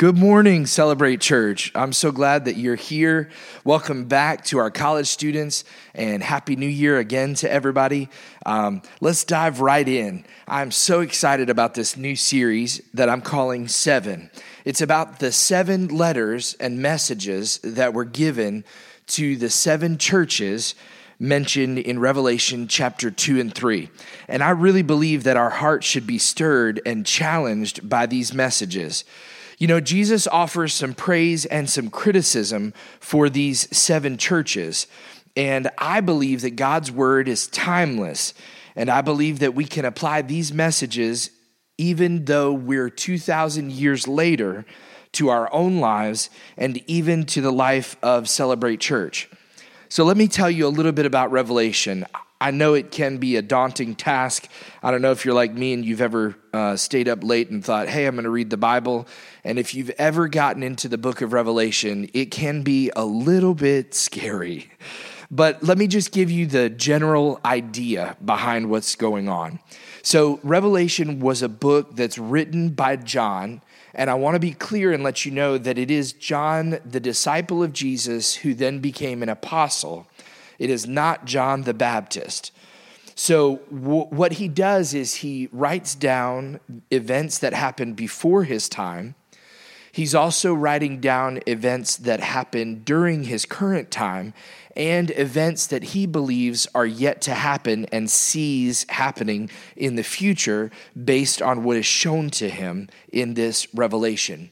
Good morning, Celebrate Church. I'm so glad that you're here. Welcome back to our college students and Happy New Year again to everybody. Um, let's dive right in. I'm so excited about this new series that I'm calling Seven. It's about the seven letters and messages that were given to the seven churches mentioned in Revelation chapter 2 and 3. And I really believe that our hearts should be stirred and challenged by these messages. You know, Jesus offers some praise and some criticism for these seven churches. And I believe that God's word is timeless. And I believe that we can apply these messages, even though we're 2,000 years later, to our own lives and even to the life of Celebrate Church. So let me tell you a little bit about Revelation. I know it can be a daunting task. I don't know if you're like me and you've ever uh, stayed up late and thought, hey, I'm going to read the Bible. And if you've ever gotten into the book of Revelation, it can be a little bit scary. But let me just give you the general idea behind what's going on. So, Revelation was a book that's written by John. And I want to be clear and let you know that it is John, the disciple of Jesus, who then became an apostle. It is not John the Baptist. So, w- what he does is he writes down events that happened before his time. He's also writing down events that happened during his current time and events that he believes are yet to happen and sees happening in the future based on what is shown to him in this revelation.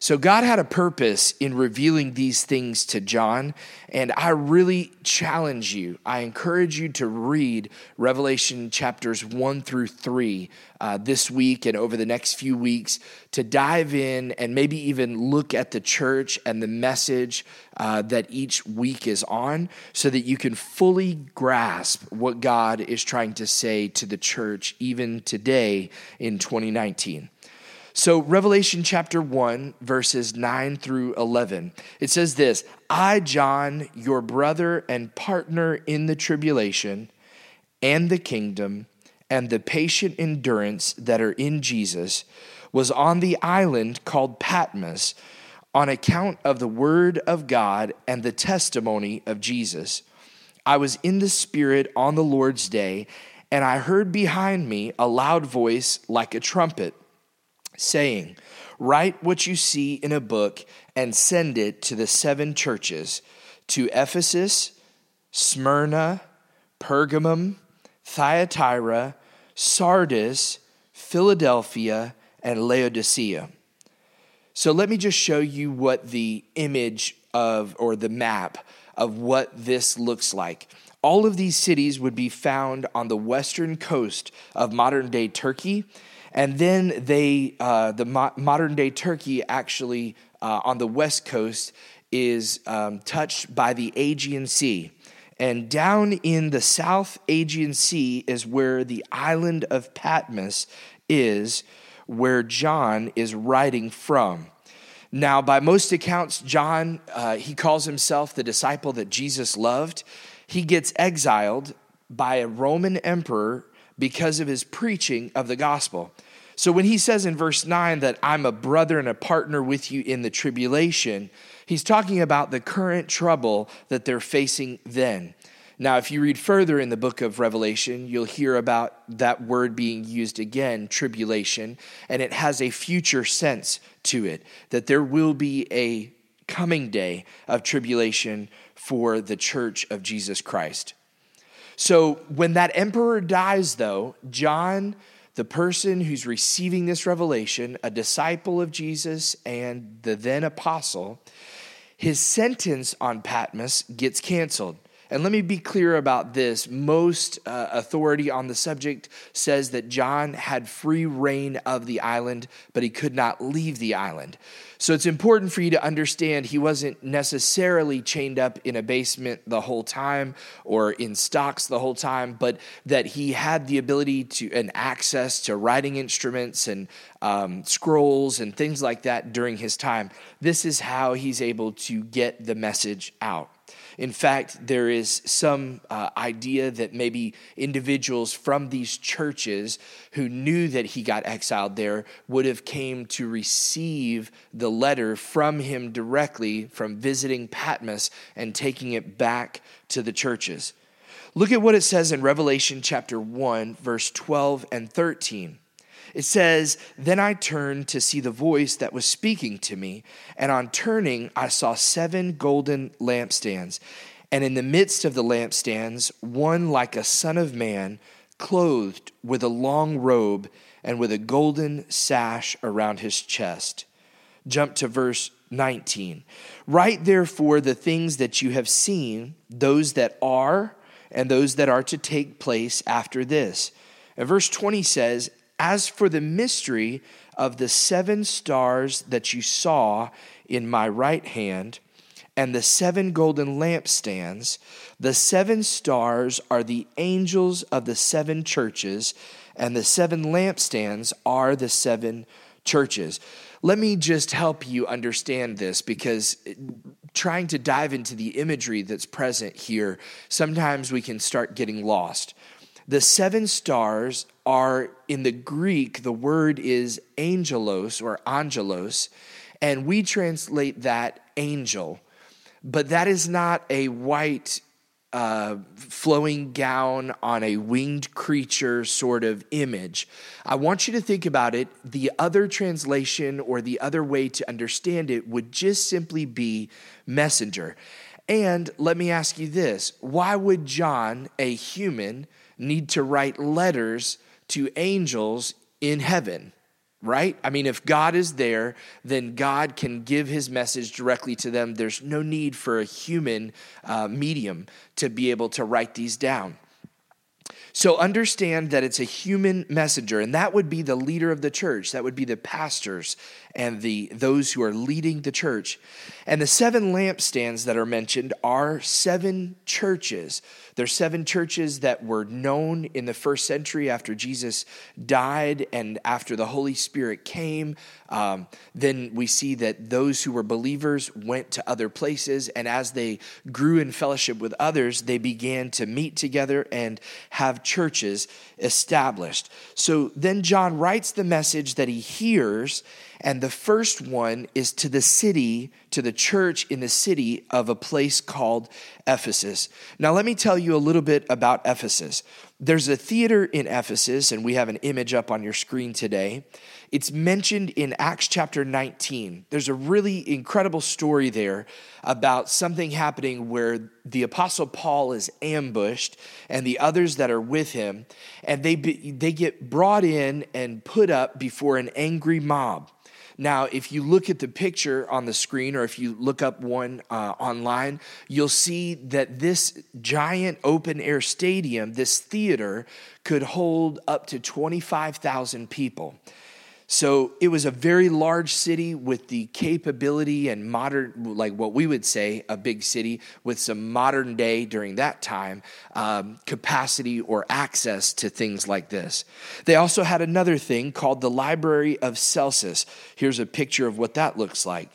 So, God had a purpose in revealing these things to John, and I really challenge you. I encourage you to read Revelation chapters one through three uh, this week and over the next few weeks to dive in and maybe even look at the church and the message uh, that each week is on so that you can fully grasp what God is trying to say to the church even today in 2019. So, Revelation chapter 1, verses 9 through 11, it says this I, John, your brother and partner in the tribulation and the kingdom and the patient endurance that are in Jesus, was on the island called Patmos on account of the word of God and the testimony of Jesus. I was in the Spirit on the Lord's day, and I heard behind me a loud voice like a trumpet saying, Write what you see in a book and send it to the seven churches to Ephesus, Smyrna, Pergamum, Thyatira, Sardis, Philadelphia, and Laodicea. So let me just show you what the image of, or the map of what this looks like. All of these cities would be found on the western coast of modern day Turkey and then they, uh, the mo- modern day Turkey actually uh, on the west coast is um, touched by the Aegean Sea. And down in the South Aegean Sea is where the island of Patmos is, where John is writing from. Now, by most accounts, John, uh, he calls himself the disciple that Jesus loved. He gets exiled by a Roman emperor because of his preaching of the gospel. So when he says in verse 9 that I'm a brother and a partner with you in the tribulation, he's talking about the current trouble that they're facing then. Now, if you read further in the book of Revelation, you'll hear about that word being used again, tribulation, and it has a future sense to it, that there will be a coming day of tribulation for the church of Jesus Christ. So when that emperor dies, though, John, the person who's receiving this revelation, a disciple of Jesus and the then apostle, his sentence on Patmos gets canceled. And let me be clear about this. Most uh, authority on the subject says that John had free rein of the island, but he could not leave the island. So it's important for you to understand he wasn't necessarily chained up in a basement the whole time or in stocks the whole time, but that he had the ability to and access to writing instruments and um, scrolls and things like that during his time. This is how he's able to get the message out. In fact, there is some uh, idea that maybe individuals from these churches who knew that he got exiled there would have came to receive the letter from him directly from visiting Patmos and taking it back to the churches. Look at what it says in Revelation chapter 1 verse 12 and 13. It says, Then I turned to see the voice that was speaking to me, and on turning, I saw seven golden lampstands. And in the midst of the lampstands, one like a son of man, clothed with a long robe and with a golden sash around his chest. Jump to verse 19. Write therefore the things that you have seen, those that are, and those that are to take place after this. And verse 20 says, as for the mystery of the seven stars that you saw in my right hand, and the seven golden lampstands, the seven stars are the angels of the seven churches, and the seven lampstands are the seven churches. Let me just help you understand this because trying to dive into the imagery that's present here, sometimes we can start getting lost. The seven stars are in the Greek, the word is angelos or angelos, and we translate that angel. But that is not a white uh, flowing gown on a winged creature sort of image. I want you to think about it. The other translation or the other way to understand it would just simply be messenger. And let me ask you this why would John, a human, need to write letters to angels in heaven, right? I mean, if God is there, then God can give his message directly to them. There's no need for a human uh, medium to be able to write these down. So understand that it's a human messenger, and that would be the leader of the church. That would be the pastors and the those who are leading the church. And the seven lampstands that are mentioned are seven churches. There are seven churches that were known in the first century after Jesus died and after the Holy Spirit came. Um, then we see that those who were believers went to other places, and as they grew in fellowship with others, they began to meet together and have churches established. So then John writes the message that he hears and the first one is to the city, to the church in the city of a place called Ephesus. Now, let me tell you a little bit about Ephesus. There's a theater in Ephesus, and we have an image up on your screen today. It's mentioned in Acts chapter 19. There's a really incredible story there about something happening where the apostle Paul is ambushed and the others that are with him, and they, they get brought in and put up before an angry mob. Now, if you look at the picture on the screen or if you look up one uh, online, you'll see that this giant open air stadium, this theater, could hold up to 25,000 people. So it was a very large city with the capability and modern, like what we would say, a big city with some modern day during that time um, capacity or access to things like this. They also had another thing called the Library of Celsus. Here's a picture of what that looks like.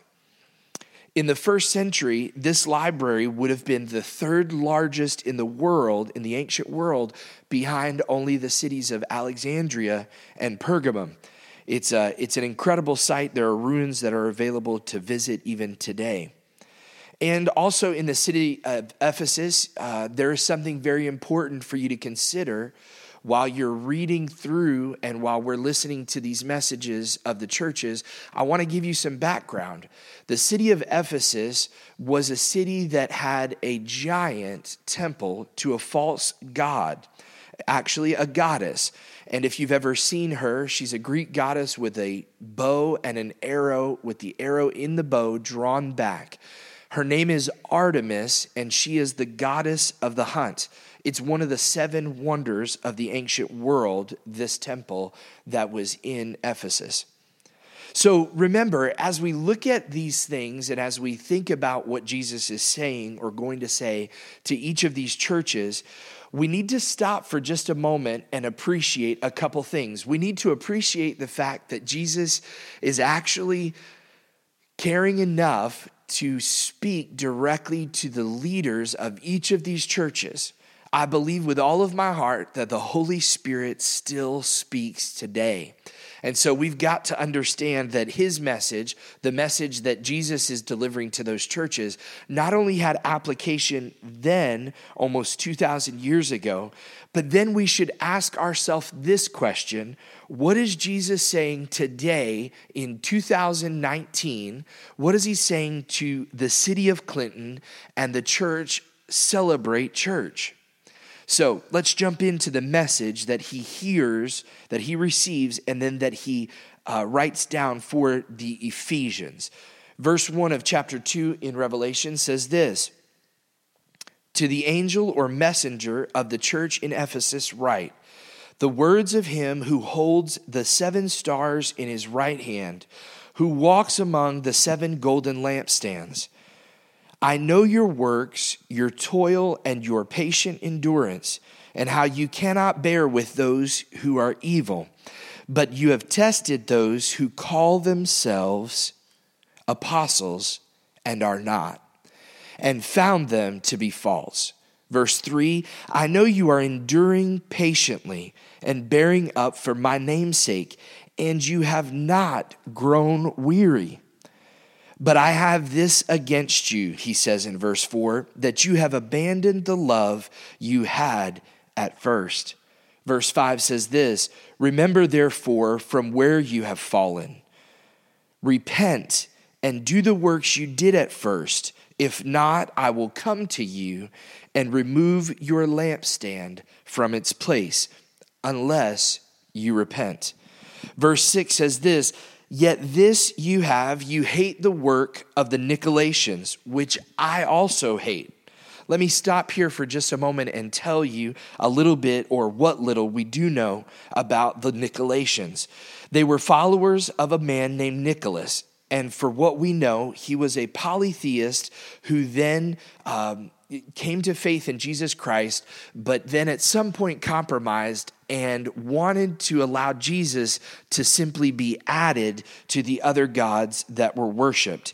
In the first century, this library would have been the third largest in the world, in the ancient world, behind only the cities of Alexandria and Pergamum. It's, a, it's an incredible site. There are ruins that are available to visit even today. And also in the city of Ephesus, uh, there is something very important for you to consider while you're reading through and while we're listening to these messages of the churches. I want to give you some background. The city of Ephesus was a city that had a giant temple to a false god, actually, a goddess. And if you've ever seen her, she's a Greek goddess with a bow and an arrow, with the arrow in the bow drawn back. Her name is Artemis, and she is the goddess of the hunt. It's one of the seven wonders of the ancient world, this temple that was in Ephesus. So remember, as we look at these things and as we think about what Jesus is saying or going to say to each of these churches, we need to stop for just a moment and appreciate a couple things. We need to appreciate the fact that Jesus is actually caring enough to speak directly to the leaders of each of these churches. I believe with all of my heart that the Holy Spirit still speaks today. And so we've got to understand that his message, the message that Jesus is delivering to those churches, not only had application then, almost 2,000 years ago, but then we should ask ourselves this question What is Jesus saying today in 2019? What is he saying to the city of Clinton and the church, Celebrate Church? So let's jump into the message that he hears, that he receives, and then that he uh, writes down for the Ephesians. Verse 1 of chapter 2 in Revelation says this To the angel or messenger of the church in Ephesus, write, The words of him who holds the seven stars in his right hand, who walks among the seven golden lampstands. I know your works, your toil, and your patient endurance, and how you cannot bear with those who are evil. But you have tested those who call themselves apostles and are not, and found them to be false. Verse 3 I know you are enduring patiently and bearing up for my name's sake, and you have not grown weary. But I have this against you, he says in verse 4, that you have abandoned the love you had at first. Verse 5 says this Remember therefore from where you have fallen. Repent and do the works you did at first. If not, I will come to you and remove your lampstand from its place, unless you repent. Verse 6 says this Yet this you have, you hate the work of the Nicolaitans, which I also hate. Let me stop here for just a moment and tell you a little bit, or what little we do know about the Nicolaitans. They were followers of a man named Nicholas, and for what we know, he was a polytheist who then um, came to faith in Jesus Christ, but then at some point compromised and wanted to allow Jesus to simply be added to the other gods that were worshiped.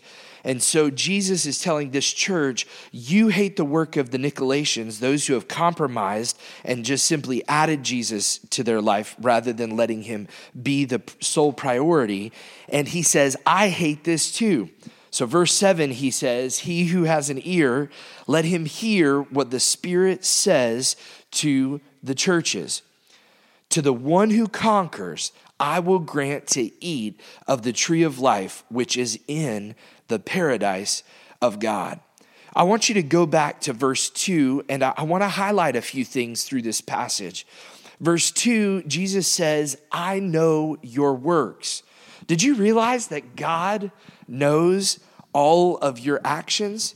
And so Jesus is telling this church, you hate the work of the Nicolaitans, those who have compromised and just simply added Jesus to their life rather than letting him be the sole priority. And he says, I hate this too. So, verse 7, he says, He who has an ear, let him hear what the Spirit says to the churches. To the one who conquers, I will grant to eat of the tree of life, which is in the paradise of God. I want you to go back to verse 2, and I, want to highlight a few things through this passage. Verse 2, Jesus says, I know your works. Did you realize that God knows all of your actions.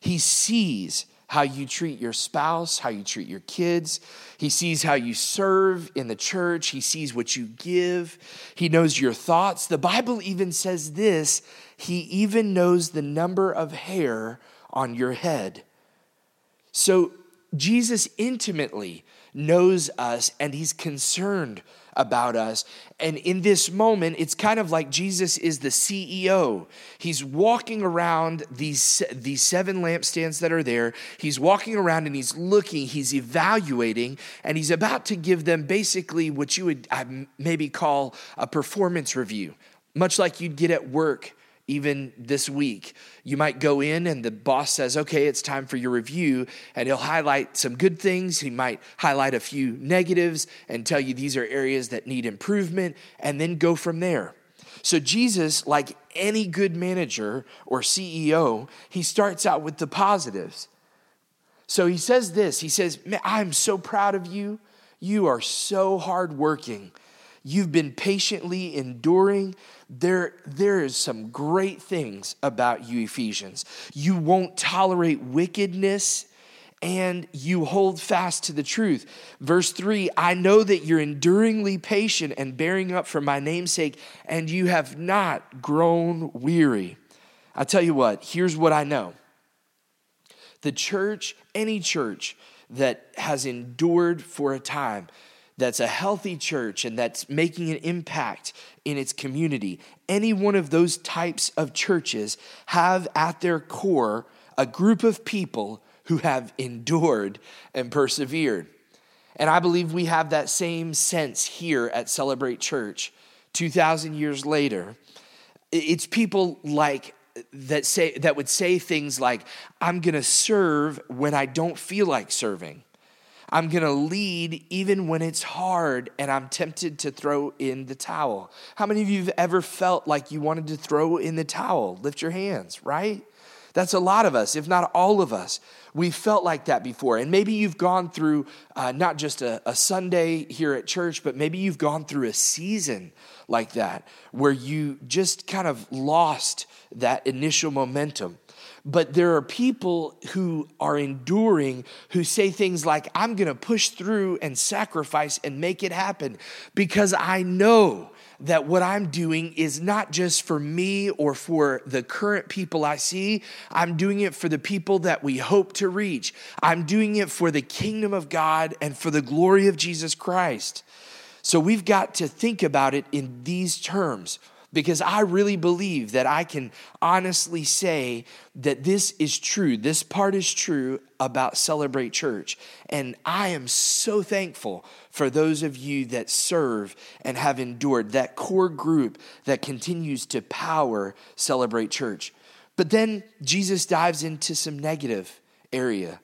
He sees how you treat your spouse, how you treat your kids. He sees how you serve in the church. He sees what you give. He knows your thoughts. The Bible even says this He even knows the number of hair on your head. So Jesus intimately knows us and He's concerned about us. And in this moment, it's kind of like Jesus is the CEO. He's walking around these, these seven lampstands that are there. He's walking around and he's looking, he's evaluating, and he's about to give them basically what you would maybe call a performance review, much like you'd get at work even this week. You might go in and the boss says, okay, it's time for your review. And he'll highlight some good things. He might highlight a few negatives and tell you these are areas that need improvement and then go from there. So, Jesus, like any good manager or CEO, he starts out with the positives. So he says this He says, I'm so proud of you. You are so hardworking. You've been patiently enduring. There, there is some great things about you, Ephesians. You won't tolerate wickedness and you hold fast to the truth. Verse 3 I know that you're enduringly patient and bearing up for my namesake, and you have not grown weary. I tell you what, here's what I know the church, any church that has endured for a time, that's a healthy church and that's making an impact in its community, any one of those types of churches have at their core a group of people who have endured and persevered. And I believe we have that same sense here at Celebrate Church 2,000 years later. It's people like that say that would say things like i'm going to serve when i don't feel like serving i'm going to lead even when it's hard and i'm tempted to throw in the towel how many of you have ever felt like you wanted to throw in the towel lift your hands right that's a lot of us, if not all of us. We've felt like that before. And maybe you've gone through uh, not just a, a Sunday here at church, but maybe you've gone through a season like that where you just kind of lost that initial momentum. But there are people who are enduring who say things like, I'm going to push through and sacrifice and make it happen because I know that what I'm doing is not just for me or for the current people I see. I'm doing it for the people that we hope to reach. I'm doing it for the kingdom of God and for the glory of Jesus Christ. So we've got to think about it in these terms because I really believe that I can honestly say that this is true. This part is true about Celebrate Church. And I am so thankful for those of you that serve and have endured, that core group that continues to power Celebrate Church. But then Jesus dives into some negative area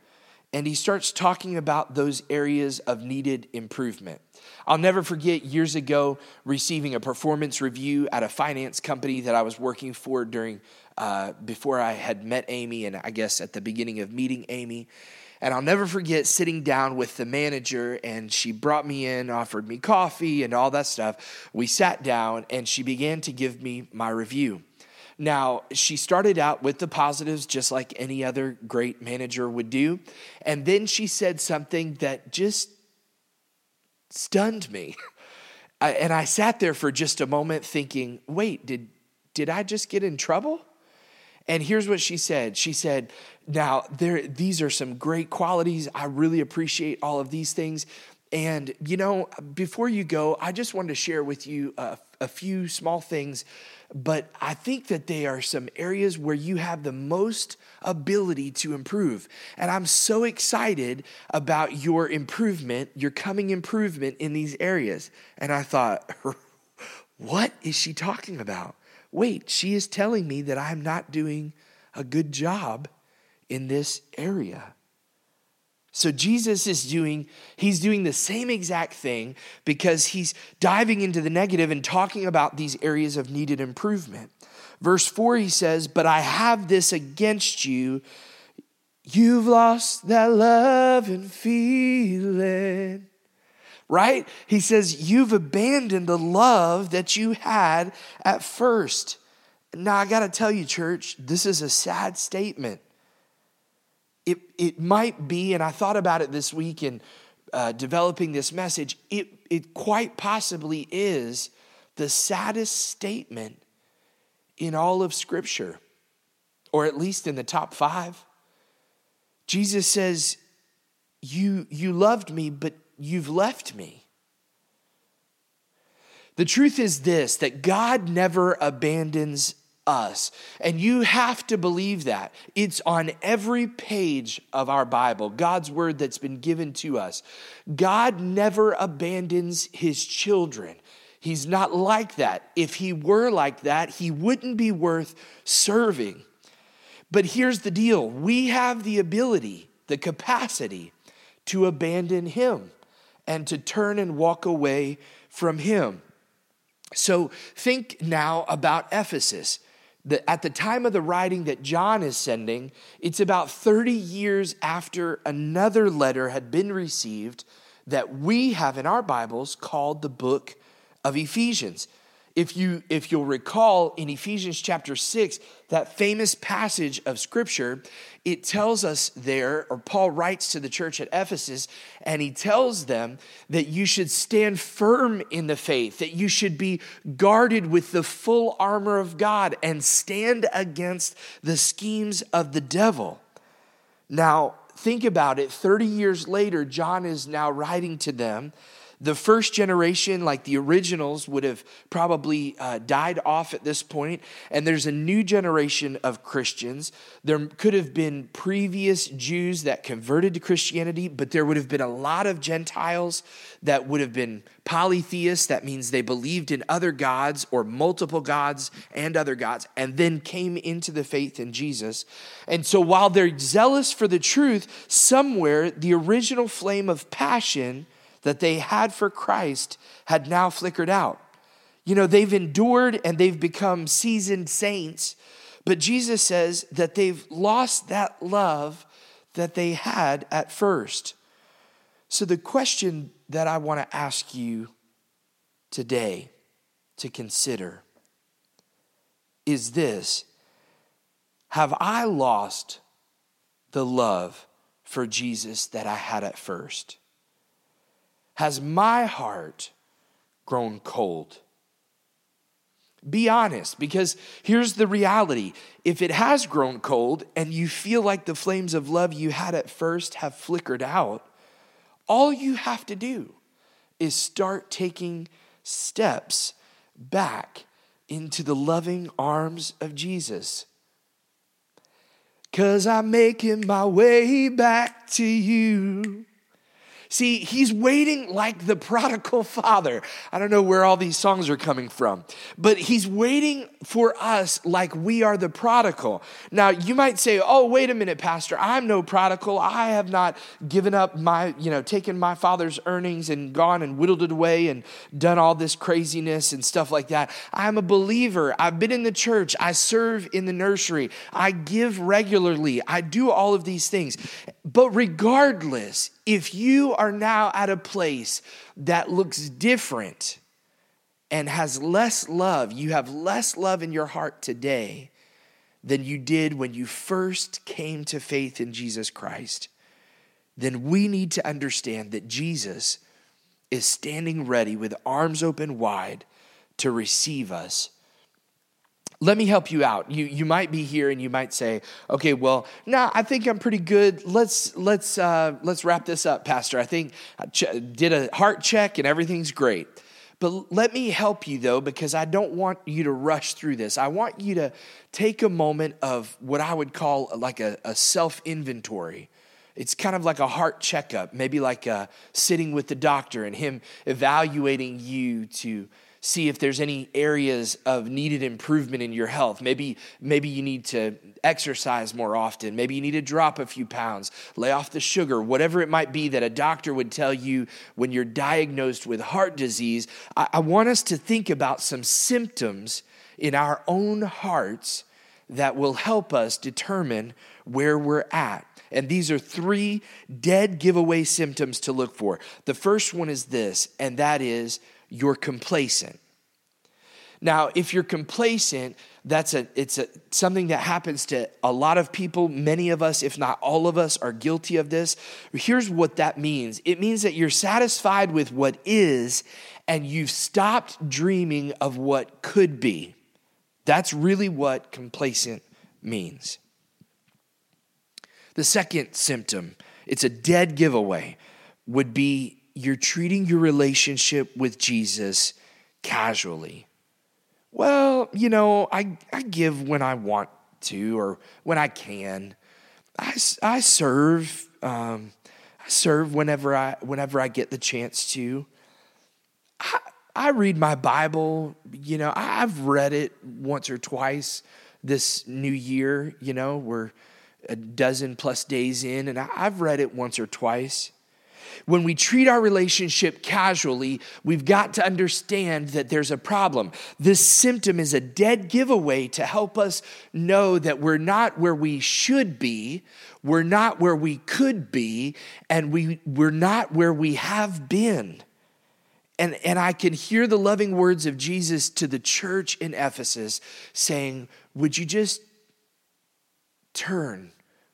and he starts talking about those areas of needed improvement. I'll never forget years ago receiving a performance review at a finance company that I was working for during uh, before I had met Amy, and I guess at the beginning of meeting Amy. And I'll never forget sitting down with the manager, and she brought me in, offered me coffee, and all that stuff. We sat down, and she began to give me my review. Now, she started out with the positives, just like any other great manager would do. And then she said something that just stunned me. and I sat there for just a moment thinking, wait, did, did I just get in trouble? And here's what she said. She said, Now, there, these are some great qualities. I really appreciate all of these things. And, you know, before you go, I just wanted to share with you a, a few small things but I think that they are some areas where you have the most ability to improve. And I'm so excited about your improvement, your coming improvement in these areas. And I thought, what is she talking about? Wait, she is telling me that I'm not doing a good job in this area. So Jesus is doing he's doing the same exact thing because he's diving into the negative and talking about these areas of needed improvement. Verse 4 he says, "But I have this against you, you've lost that love and feeling." Right? He says, You've abandoned the love that you had at first. Now, I got to tell you, church, this is a sad statement it, it might be, and I thought about it this week in uh, developing this message, it, it quite possibly is the saddest statement in all of Scripture, or at least in the top five. Jesus says, You, you loved me, but you've left me. The truth is this that God never abandons us. And you have to believe that. It's on every page of our Bible, God's word that's been given to us. God never abandons his children. He's not like that. If he were like that, he wouldn't be worth serving. But here's the deal we have the ability, the capacity to abandon him and to turn and walk away from him. So think now about Ephesus the, at the time of the writing that John is sending, it's about 30 years after another letter had been received that we have in our Bibles called the book of Ephesians if you if you'll recall in Ephesians chapter 6 that famous passage of scripture it tells us there or Paul writes to the church at Ephesus and he tells them that you should stand firm in the faith that you should be guarded with the full armor of God and stand against the schemes of the devil. Now think about it. 30 years later John is now writing to them The first generation, like the originals, would have probably uh, died off at this point, and there's a new generation of Christians. There could have been previous Jews that converted to Christianity, but there would have been a lot of Gentiles that would have been polytheists. That means they believed in other gods or multiple gods and other gods, and then came into the faith in Jesus. And so while they're zealous for the truth, somewhere the original flame of passion that they had for Christ had now flickered out. You know, they've endured and they've become seasoned saints, but Jesus says that they've lost that love that they had at first. So, the question that I want to ask you today to consider is this Have I lost the love for Jesus that I had at first? Has my heart grown cold? Be honest, because here's the reality. If it has grown cold and you feel like the flames of love you had at first have flickered out, all you have to do is start taking steps back into the loving arms of Jesus. Cause I'm making my way back to you. See, he's waiting like the prodigal father. I don't know where all these songs are coming from, but he's waiting for us like we are the prodigal. Now, you might say, oh, wait a minute, Pastor, I'm no prodigal. I have not given up my, you know, taken my father's earnings and gone and whittled it away and done all this craziness and stuff like that. I'm a believer. I've been in the church. I serve in the nursery. I give regularly. I do all of these things. But regardless, if you are now at a place that looks different and has less love, you have less love in your heart today than you did when you first came to faith in Jesus Christ, then we need to understand that Jesus is standing ready with arms open wide to receive us let me help you out. You, you might be here and you might say, okay, well, nah, I think I'm pretty good. Let's, let's, uh, let's wrap this up, Pastor. I think I ch- did a heart check and everything's great. But let me help you though, because I don't want you to rush through this. I want you to take a moment of what I would call like a, a self inventory. It's kind of like a heart checkup, maybe like uh, sitting with the doctor and him evaluating you to see if there's any areas of needed improvement in your health. Maybe, maybe you need to exercise more often. Maybe you need to drop a few pounds, lay off the sugar, whatever it might be that a doctor would tell you when you're diagnosed with heart disease. I, I want us to think about some symptoms in our own hearts that will help us determine where we're at. And these are three dead giveaway symptoms to look for. The first one is this, and that is you're complacent. Now, if you're complacent, that's a it's a something that happens to a lot of people. Many of us, if not all of us, are guilty of this. Here's what that means. It means that you're satisfied with what is and you've stopped dreaming of what could be. That's really what complacent means. The second symptom, it's a dead giveaway, would be you're treating your relationship with Jesus casually. Well, you know, I, I give when I want to or when I can. I, I serve. Um, I serve whenever I whenever I get the chance to. I, I read my Bible. You know, I've read it once or twice this new year. You know, we're a dozen plus days in, and I've read it once or twice. When we treat our relationship casually, we've got to understand that there's a problem. This symptom is a dead giveaway to help us know that we're not where we should be, we're not where we could be, and we, we're not where we have been. And, and I can hear the loving words of Jesus to the church in Ephesus saying, Would you just turn?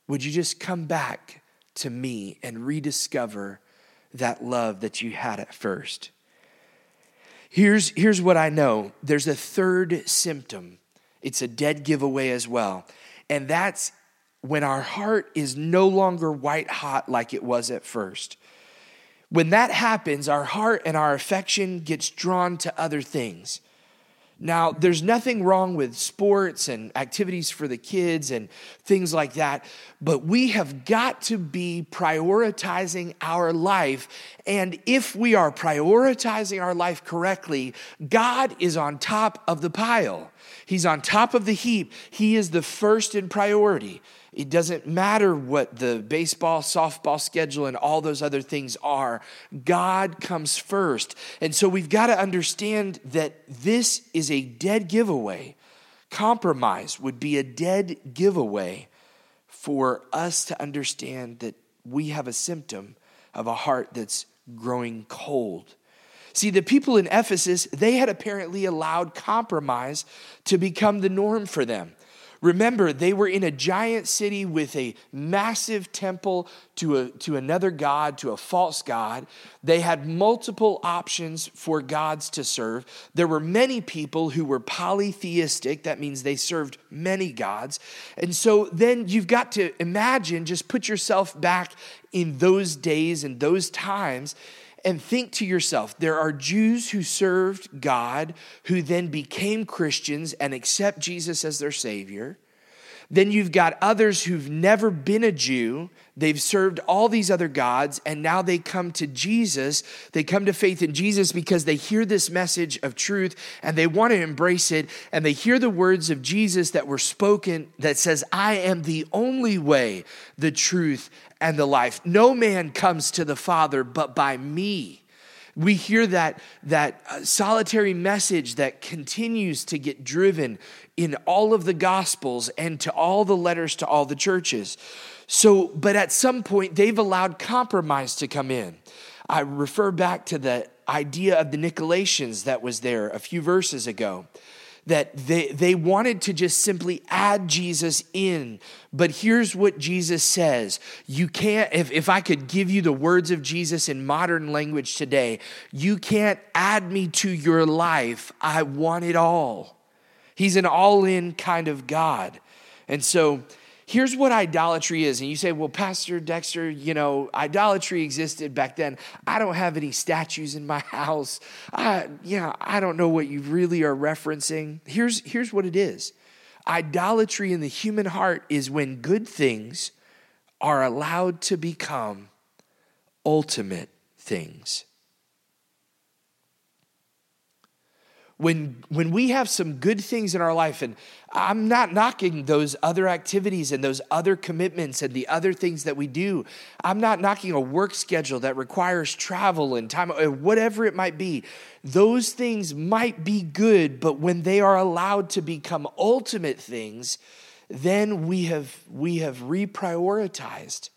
Would you just come back to me and rediscover that love that you had at first. Here's, here's what I know there's a third symptom, it's a dead giveaway as well. And that's when our heart is no longer white hot like it was at first. When that happens, our heart and our affection gets drawn to other things. Now, there's nothing wrong with sports and activities for the kids and things like that, but we have got to be prioritizing our life. And if we are prioritizing our life correctly, God is on top of the pile. He's on top of the heap. He is the first in priority. It doesn't matter what the baseball, softball schedule, and all those other things are. God comes first. And so we've got to understand that this is a dead giveaway. Compromise would be a dead giveaway for us to understand that we have a symptom of a heart that's growing cold. See, the people in Ephesus, they had apparently allowed compromise to become the norm for them. Remember, they were in a giant city with a massive temple to, a, to another God, to a false God. They had multiple options for gods to serve. There were many people who were polytheistic. That means they served many gods. And so then you've got to imagine, just put yourself back in those days and those times and think to yourself there are Jews who served God who then became Christians and accept Jesus as their Savior. Then you've got others who've never been a Jew. They've served all these other gods, and now they come to Jesus. They come to faith in Jesus because they hear this message of truth and they want to embrace it. And they hear the words of Jesus that were spoken that says, I am the only way, the truth, and the life. No man comes to the Father but by me. We hear that, that uh, solitary message that continues to get driven in all of the Gospels and to all the letters to all the churches. So, but at some point, they've allowed compromise to come in. I refer back to the idea of the Nicolaitans that was there a few verses ago that they, they wanted to just simply add Jesus in. But here's what Jesus says You can't, if, if I could give you the words of Jesus in modern language today, you can't add me to your life. I want it all. He's an all in kind of God. And so, here's what idolatry is. And you say, well, Pastor Dexter, you know, idolatry existed back then. I don't have any statues in my house. I, yeah, I don't know what you really are referencing. Here's, here's what it is idolatry in the human heart is when good things are allowed to become ultimate things. When when we have some good things in our life and i'm not knocking those other activities and those other commitments and the other things that we do. I'm not knocking a work schedule that requires travel and time whatever it might be. Those things might be good but when they are allowed to become ultimate things then we have we have reprioritized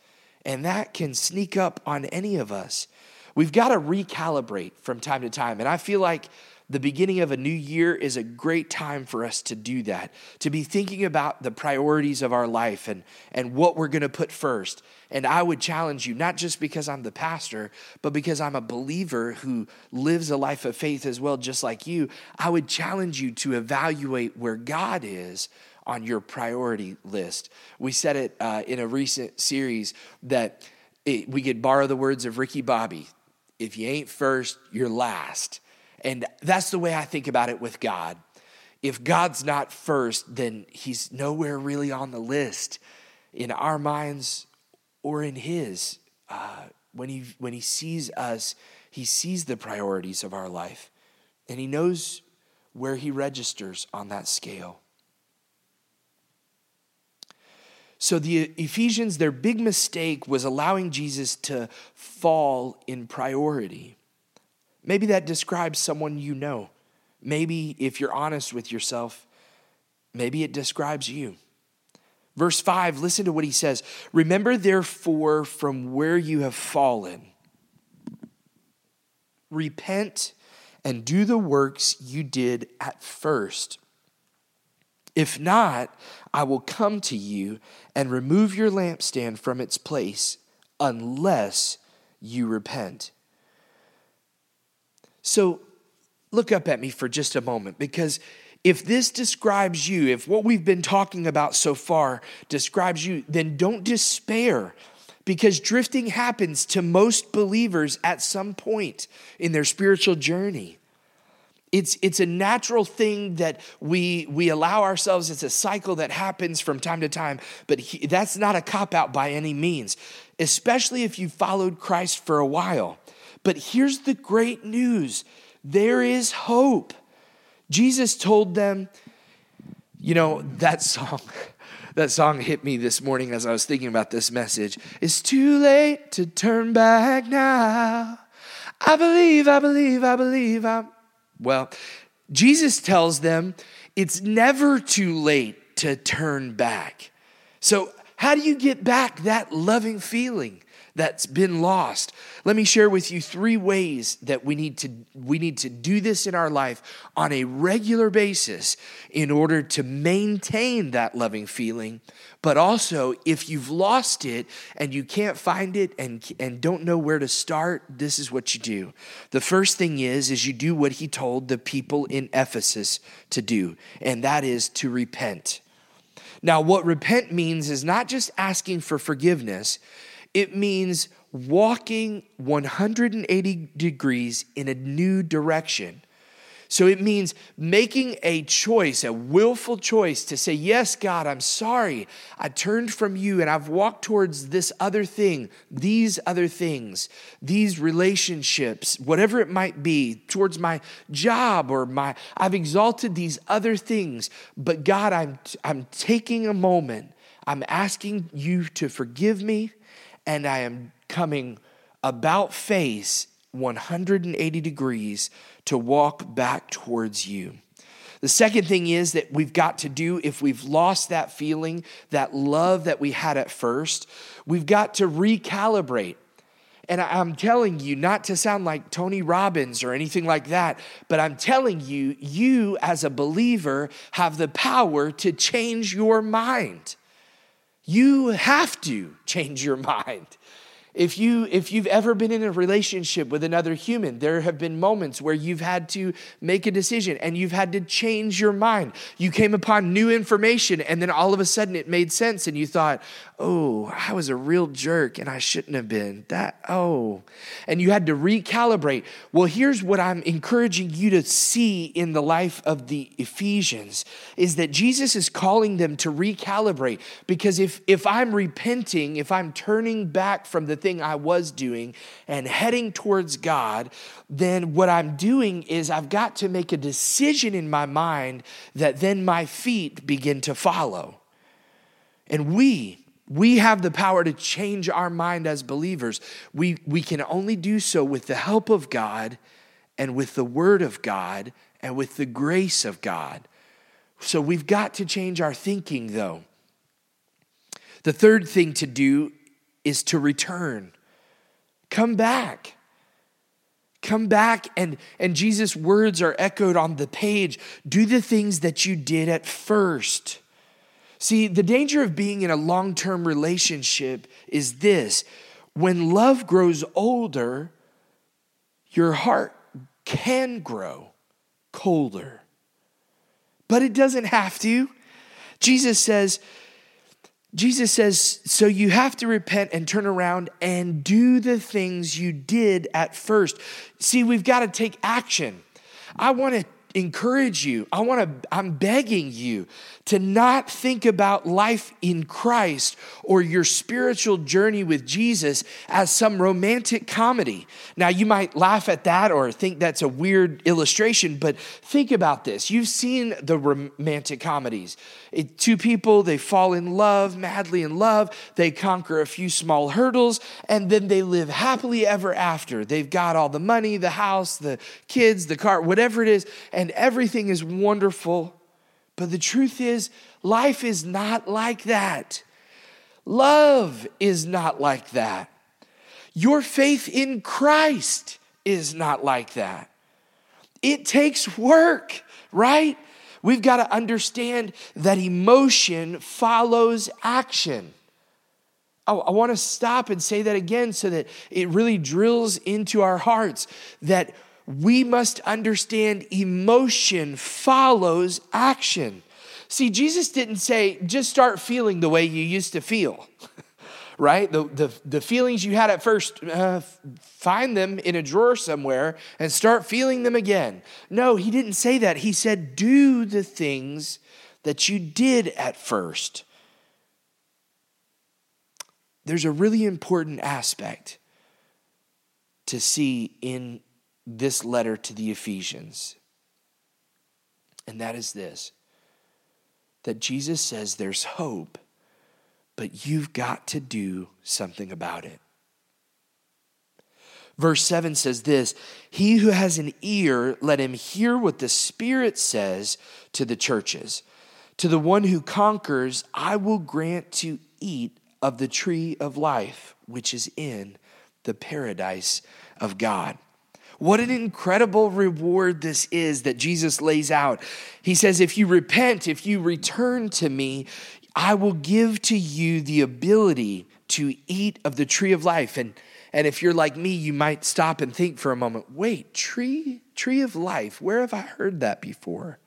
and that can sneak up on any of us. We've got to recalibrate from time to time and i feel like the beginning of a new year is a great time for us to do that, to be thinking about the priorities of our life and, and what we're going to put first. And I would challenge you, not just because I'm the pastor, but because I'm a believer who lives a life of faith as well, just like you. I would challenge you to evaluate where God is on your priority list. We said it uh, in a recent series that it, we could borrow the words of Ricky Bobby if you ain't first, you're last. And that's the way I think about it with God. If God's not first, then he's nowhere really on the list in our minds or in his. Uh, when, he, when he sees us, he sees the priorities of our life and he knows where he registers on that scale. So the Ephesians, their big mistake was allowing Jesus to fall in priority. Maybe that describes someone you know. Maybe, if you're honest with yourself, maybe it describes you. Verse 5, listen to what he says Remember, therefore, from where you have fallen, repent and do the works you did at first. If not, I will come to you and remove your lampstand from its place unless you repent. So look up at me for just a moment because if this describes you, if what we've been talking about so far describes you, then don't despair because drifting happens to most believers at some point in their spiritual journey. It's, it's a natural thing that we, we allow ourselves, it's a cycle that happens from time to time, but he, that's not a cop out by any means, especially if you followed Christ for a while. But here's the great news there is hope. Jesus told them, you know, that song. That song hit me this morning as I was thinking about this message. It's too late to turn back now. I believe, I believe, I believe. I'm well, Jesus tells them it's never too late to turn back. So, how do you get back that loving feeling? That's been lost. Let me share with you three ways that we need to we need to do this in our life on a regular basis in order to maintain that loving feeling. But also, if you've lost it and you can't find it and, and don't know where to start, this is what you do. The first thing is is you do what he told the people in Ephesus to do, and that is to repent. Now, what repent means is not just asking for forgiveness, it means walking 180 degrees in a new direction. So it means making a choice, a willful choice to say, Yes, God, I'm sorry. I turned from you and I've walked towards this other thing, these other things, these relationships, whatever it might be, towards my job or my, I've exalted these other things. But God, I'm, I'm taking a moment. I'm asking you to forgive me and I am coming about face 180 degrees to walk back towards you. The second thing is that we've got to do, if we've lost that feeling, that love that we had at first, we've got to recalibrate. And I'm telling you, not to sound like Tony Robbins or anything like that, but I'm telling you, you as a believer have the power to change your mind. You have to change your mind. If, you, if you've ever been in a relationship with another human, there have been moments where you've had to make a decision and you've had to change your mind. You came upon new information and then all of a sudden it made sense and you thought, oh, I was a real jerk and I shouldn't have been. That, oh. And you had to recalibrate. Well, here's what I'm encouraging you to see in the life of the Ephesians is that Jesus is calling them to recalibrate because if, if I'm repenting, if I'm turning back from the thing I was doing and heading towards God, then what I'm doing is I've got to make a decision in my mind that then my feet begin to follow. And we, we have the power to change our mind as believers. We, we can only do so with the help of God and with the Word of God and with the grace of God. So we've got to change our thinking, though. The third thing to do is to return. Come back. Come back, and, and Jesus' words are echoed on the page. Do the things that you did at first. See, the danger of being in a long term relationship is this when love grows older, your heart can grow colder. But it doesn't have to. Jesus says, Jesus says, so you have to repent and turn around and do the things you did at first. See, we've got to take action. I want to encourage you. I want to I'm begging you to not think about life in Christ or your spiritual journey with Jesus as some romantic comedy. Now you might laugh at that or think that's a weird illustration, but think about this. You've seen the romantic comedies. It, two people, they fall in love, madly in love, they conquer a few small hurdles and then they live happily ever after. They've got all the money, the house, the kids, the car, whatever it is and everything is wonderful. But the truth is, life is not like that. Love is not like that. Your faith in Christ is not like that. It takes work, right? We've got to understand that emotion follows action. Oh, I want to stop and say that again so that it really drills into our hearts that we must understand emotion follows action. See, Jesus didn't say, just start feeling the way you used to feel, right? The, the, the feelings you had at first, uh, find them in a drawer somewhere and start feeling them again. No, he didn't say that. He said, do the things that you did at first. There's a really important aspect to see in this letter to the Ephesians, and that is this that Jesus says there's hope but you've got to do something about it. Verse 7 says this He who has an ear, let him hear what the Spirit says to the churches. To the one who conquers, I will grant to eat of the tree of life, which is in the paradise of God. What an incredible reward this is that Jesus lays out. He says, If you repent, if you return to me, I will give to you the ability to eat of the tree of life. And, and if you're like me, you might stop and think for a moment wait, tree, tree of life, where have I heard that before?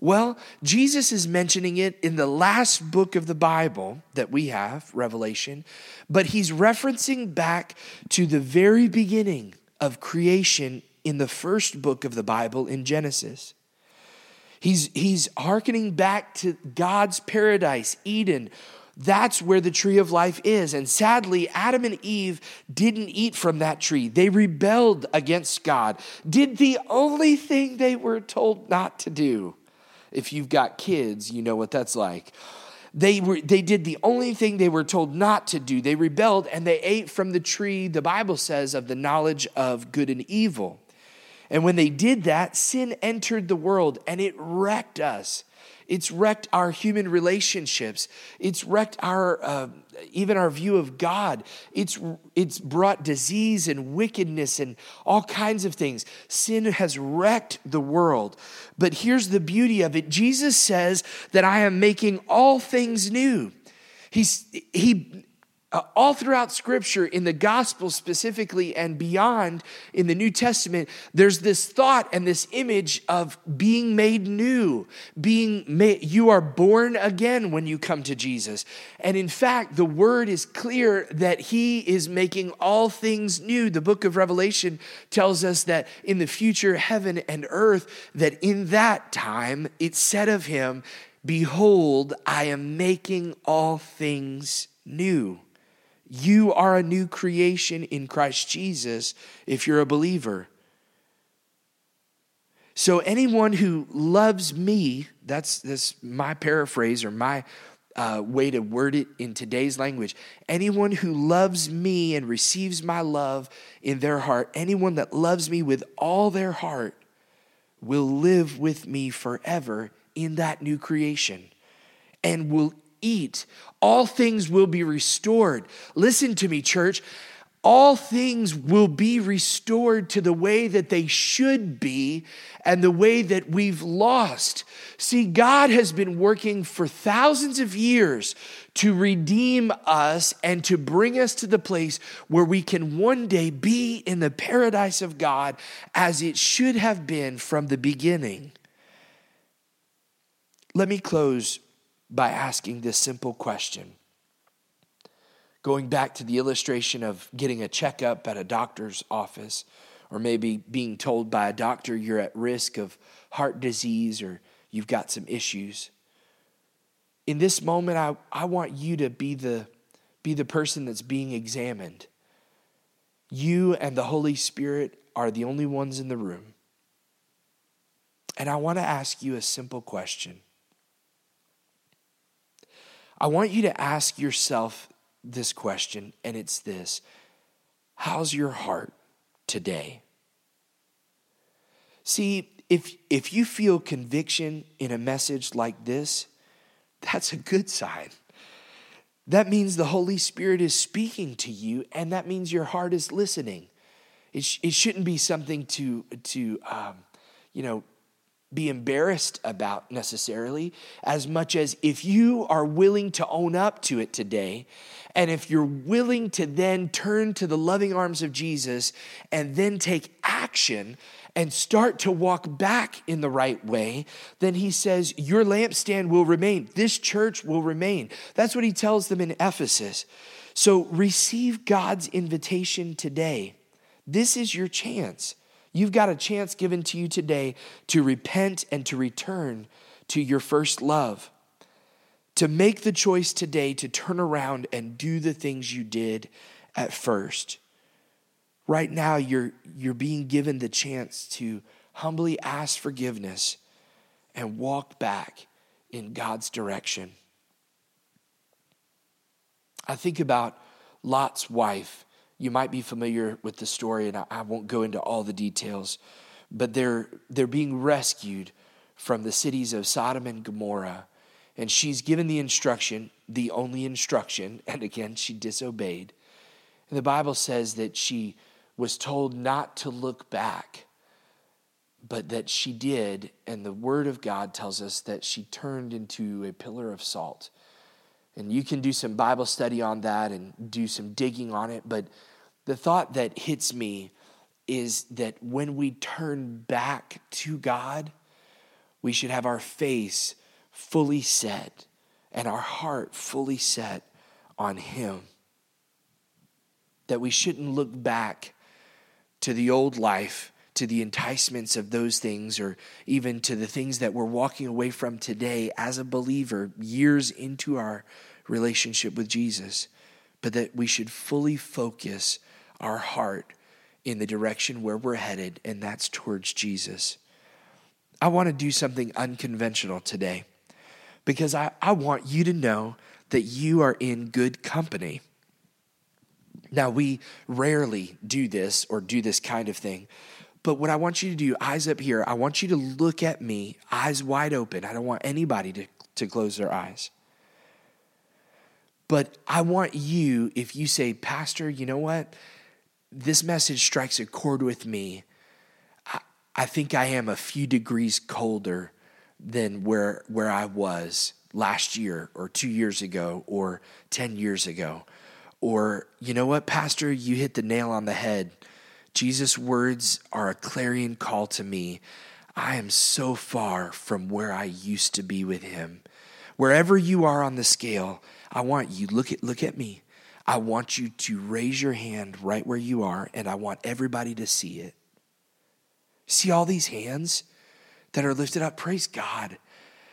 Well, Jesus is mentioning it in the last book of the Bible that we have, Revelation, but he's referencing back to the very beginning of creation in the first book of the Bible in Genesis. He's, he's hearkening back to God's paradise, Eden. That's where the tree of life is. And sadly, Adam and Eve didn't eat from that tree. They rebelled against God, did the only thing they were told not to do. If you've got kids, you know what that's like. They, were, they did the only thing they were told not to do. They rebelled and they ate from the tree, the Bible says, of the knowledge of good and evil. And when they did that, sin entered the world and it wrecked us. It's wrecked our human relationships. It's wrecked our uh, even our view of God. It's it's brought disease and wickedness and all kinds of things. Sin has wrecked the world. But here's the beauty of it. Jesus says that I am making all things new. He's he uh, all throughout scripture, in the gospel specifically and beyond in the New Testament, there's this thought and this image of being made new, being made, you are born again when you come to Jesus. And in fact, the word is clear that he is making all things new. The book of Revelation tells us that in the future, heaven and earth, that in that time, it said of him, Behold, I am making all things new. You are a new creation in Christ Jesus if you're a believer. So, anyone who loves me, that's, that's my paraphrase or my uh, way to word it in today's language. Anyone who loves me and receives my love in their heart, anyone that loves me with all their heart, will live with me forever in that new creation and will eat. All things will be restored. Listen to me, church. All things will be restored to the way that they should be and the way that we've lost. See, God has been working for thousands of years to redeem us and to bring us to the place where we can one day be in the paradise of God as it should have been from the beginning. Let me close by asking this simple question. Going back to the illustration of getting a checkup at a doctor's office, or maybe being told by a doctor you're at risk of heart disease or you've got some issues. In this moment, I, I want you to be the, be the person that's being examined. You and the Holy Spirit are the only ones in the room. And I want to ask you a simple question I want you to ask yourself this question, and it's this How's your heart today? See, if, if you feel conviction in a message like this, that's a good sign. That means the Holy Spirit is speaking to you, and that means your heart is listening. It, sh- it shouldn't be something to, to um, you know, be embarrassed about necessarily, as much as if you are willing to own up to it today, and if you're willing to then turn to the loving arms of Jesus and then take action and start to walk back in the right way, then he says, Your lampstand will remain. This church will remain. That's what he tells them in Ephesus. So receive God's invitation today. This is your chance. You've got a chance given to you today to repent and to return to your first love. To make the choice today to turn around and do the things you did at first. Right now, you're, you're being given the chance to humbly ask forgiveness and walk back in God's direction. I think about Lot's wife. You might be familiar with the story, and I won't go into all the details, but they're, they're being rescued from the cities of Sodom and Gomorrah. And she's given the instruction, the only instruction, and again, she disobeyed. And the Bible says that she was told not to look back, but that she did. And the Word of God tells us that she turned into a pillar of salt. And you can do some Bible study on that and do some digging on it. But the thought that hits me is that when we turn back to God, we should have our face fully set and our heart fully set on Him. That we shouldn't look back to the old life, to the enticements of those things, or even to the things that we're walking away from today as a believer, years into our relationship with Jesus, but that we should fully focus our heart in the direction where we're headed, and that's towards Jesus. I want to do something unconventional today because I, I want you to know that you are in good company. Now, we rarely do this or do this kind of thing, but what I want you to do, eyes up here, I want you to look at me, eyes wide open. I don't want anybody to, to close their eyes. But I want you, if you say, Pastor, you know what? This message strikes a chord with me. I, I think I am a few degrees colder than where, where I was last year or two years ago or 10 years ago. Or, you know what, Pastor, you hit the nail on the head. Jesus' words are a clarion call to me. I am so far from where I used to be with him. Wherever you are on the scale, I want you look at look at me. I want you to raise your hand right where you are and I want everybody to see it. See all these hands that are lifted up? Praise God.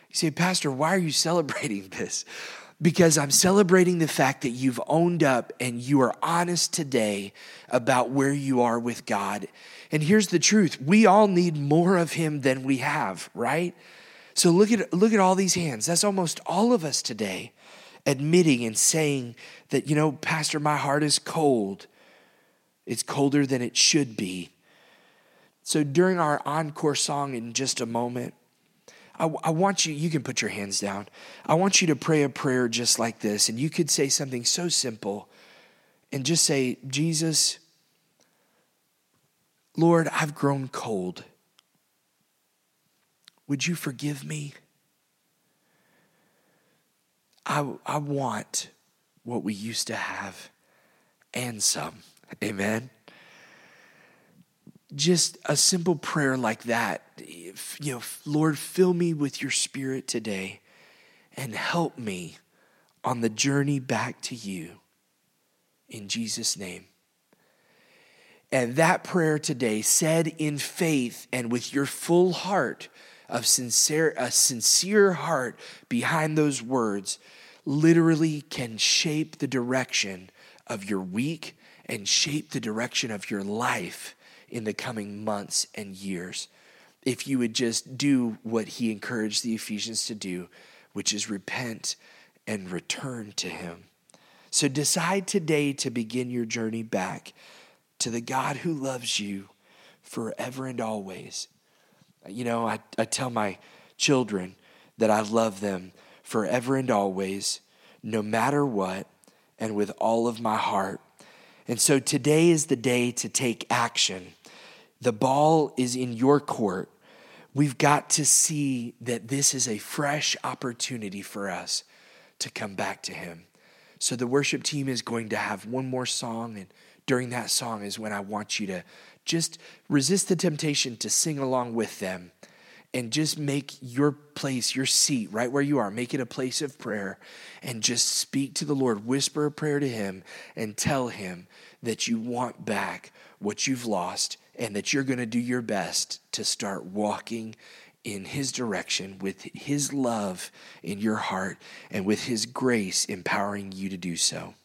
You say, Pastor, why are you celebrating this? Because I'm celebrating the fact that you've owned up and you are honest today about where you are with God. And here's the truth we all need more of Him than we have, right? So look at, look at all these hands. That's almost all of us today admitting and saying that, you know, Pastor, my heart is cold. It's colder than it should be. So during our encore song in just a moment, I, I, want you, you can put your hands down. I want you to pray a prayer just like this. And you could say something so simple and just say, Jesus, Lord, I've grown cold. Would you forgive me? I, I want what we used to have and some. Amen. Just a simple prayer like that. If, you know, Lord, fill me with your spirit today and help me on the journey back to you. In Jesus' name. And that prayer today, said in faith and with your full heart, of sincere, a sincere heart behind those words, literally can shape the direction of your week and shape the direction of your life in the coming months and years. If you would just do what he encouraged the Ephesians to do, which is repent and return to him. So decide today to begin your journey back to the God who loves you forever and always. You know, I, I tell my children that I love them forever and always, no matter what, and with all of my heart. And so today is the day to take action. The ball is in your court. We've got to see that this is a fresh opportunity for us to come back to Him. So the worship team is going to have one more song, and during that song is when I want you to just resist the temptation to sing along with them and just make your place, your seat, right where you are, make it a place of prayer and just speak to the Lord. Whisper a prayer to Him and tell Him that you want back what you've lost and that you're going to do your best to start walking in His direction with His love in your heart and with His grace empowering you to do so.